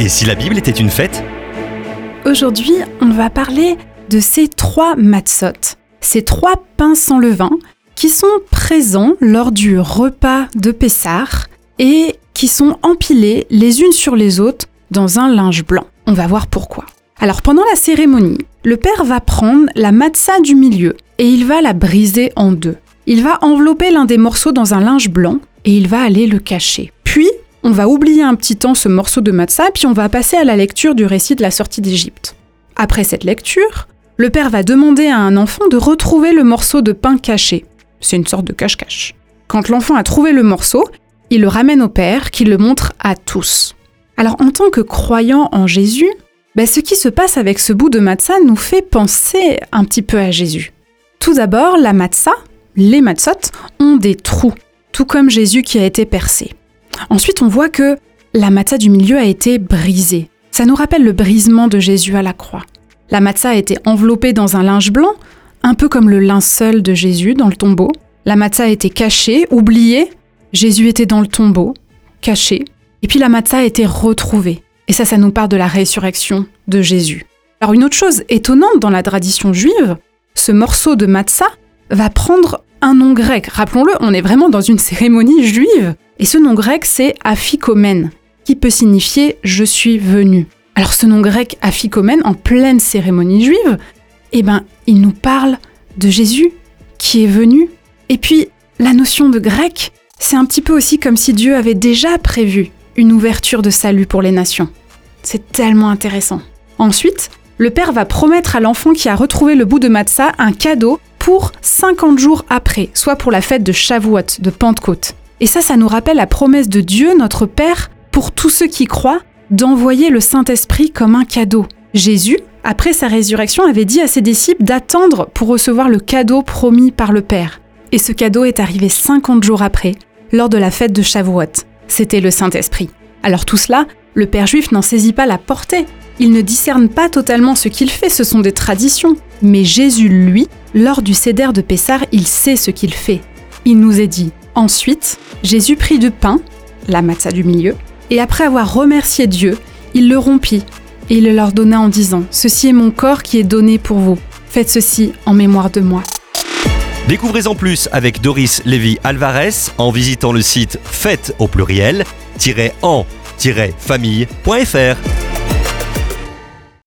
Et si la Bible était une fête Aujourd'hui, on va parler de ces trois matzot, ces trois pains sans levain qui sont présents lors du repas de Pessah et qui sont empilés les unes sur les autres dans un linge blanc. On va voir pourquoi. Alors pendant la cérémonie, le père va prendre la matzah du milieu et il va la briser en deux. Il va envelopper l'un des morceaux dans un linge blanc et il va aller le cacher. On va oublier un petit temps ce morceau de matzah puis on va passer à la lecture du récit de la sortie d'Égypte. Après cette lecture, le père va demander à un enfant de retrouver le morceau de pain caché. C'est une sorte de cache-cache. Quand l'enfant a trouvé le morceau, il le ramène au père qui le montre à tous. Alors en tant que croyant en Jésus, ben, ce qui se passe avec ce bout de matzah nous fait penser un petit peu à Jésus. Tout d'abord, la matzah, les matzot, ont des trous, tout comme Jésus qui a été percé. Ensuite, on voit que la matzah du milieu a été brisée. Ça nous rappelle le brisement de Jésus à la croix. La matzah a été enveloppée dans un linge blanc, un peu comme le linceul de Jésus dans le tombeau. La matzah a été cachée, oubliée. Jésus était dans le tombeau, caché. Et puis la matzah a été retrouvée. Et ça, ça nous parle de la résurrection de Jésus. Alors une autre chose étonnante dans la tradition juive, ce morceau de matzah va prendre un nom grec. Rappelons-le, on est vraiment dans une cérémonie juive. Et ce nom grec, c'est Aphikomen, qui peut signifier je suis venu. Alors ce nom grec Aphikomen, en pleine cérémonie juive, eh ben, il nous parle de Jésus qui est venu. Et puis, la notion de grec, c'est un petit peu aussi comme si Dieu avait déjà prévu une ouverture de salut pour les nations. C'est tellement intéressant. Ensuite, le père va promettre à l'enfant qui a retrouvé le bout de matzah un cadeau pour 50 jours après, soit pour la fête de Shavuot, de Pentecôte. Et ça, ça nous rappelle la promesse de Dieu, notre Père, pour tous ceux qui croient, d'envoyer le Saint-Esprit comme un cadeau. Jésus, après sa résurrection, avait dit à ses disciples d'attendre pour recevoir le cadeau promis par le Père. Et ce cadeau est arrivé 50 jours après, lors de la fête de Shavuot c'était le Saint-Esprit. Alors tout cela, le Père juif n'en saisit pas la portée. Il ne discerne pas totalement ce qu'il fait, ce sont des traditions. Mais Jésus, lui, lors du céder de Pessar, il sait ce qu'il fait. Il nous est dit Ensuite, Jésus prit du pain, la matzah du milieu, et après avoir remercié Dieu, il le rompit et il le leur donna en disant Ceci est mon corps qui est donné pour vous. Faites ceci en mémoire de moi. Découvrez en plus avec Doris Lévy Alvarez en visitant le site fête au pluriel en-famille.fr.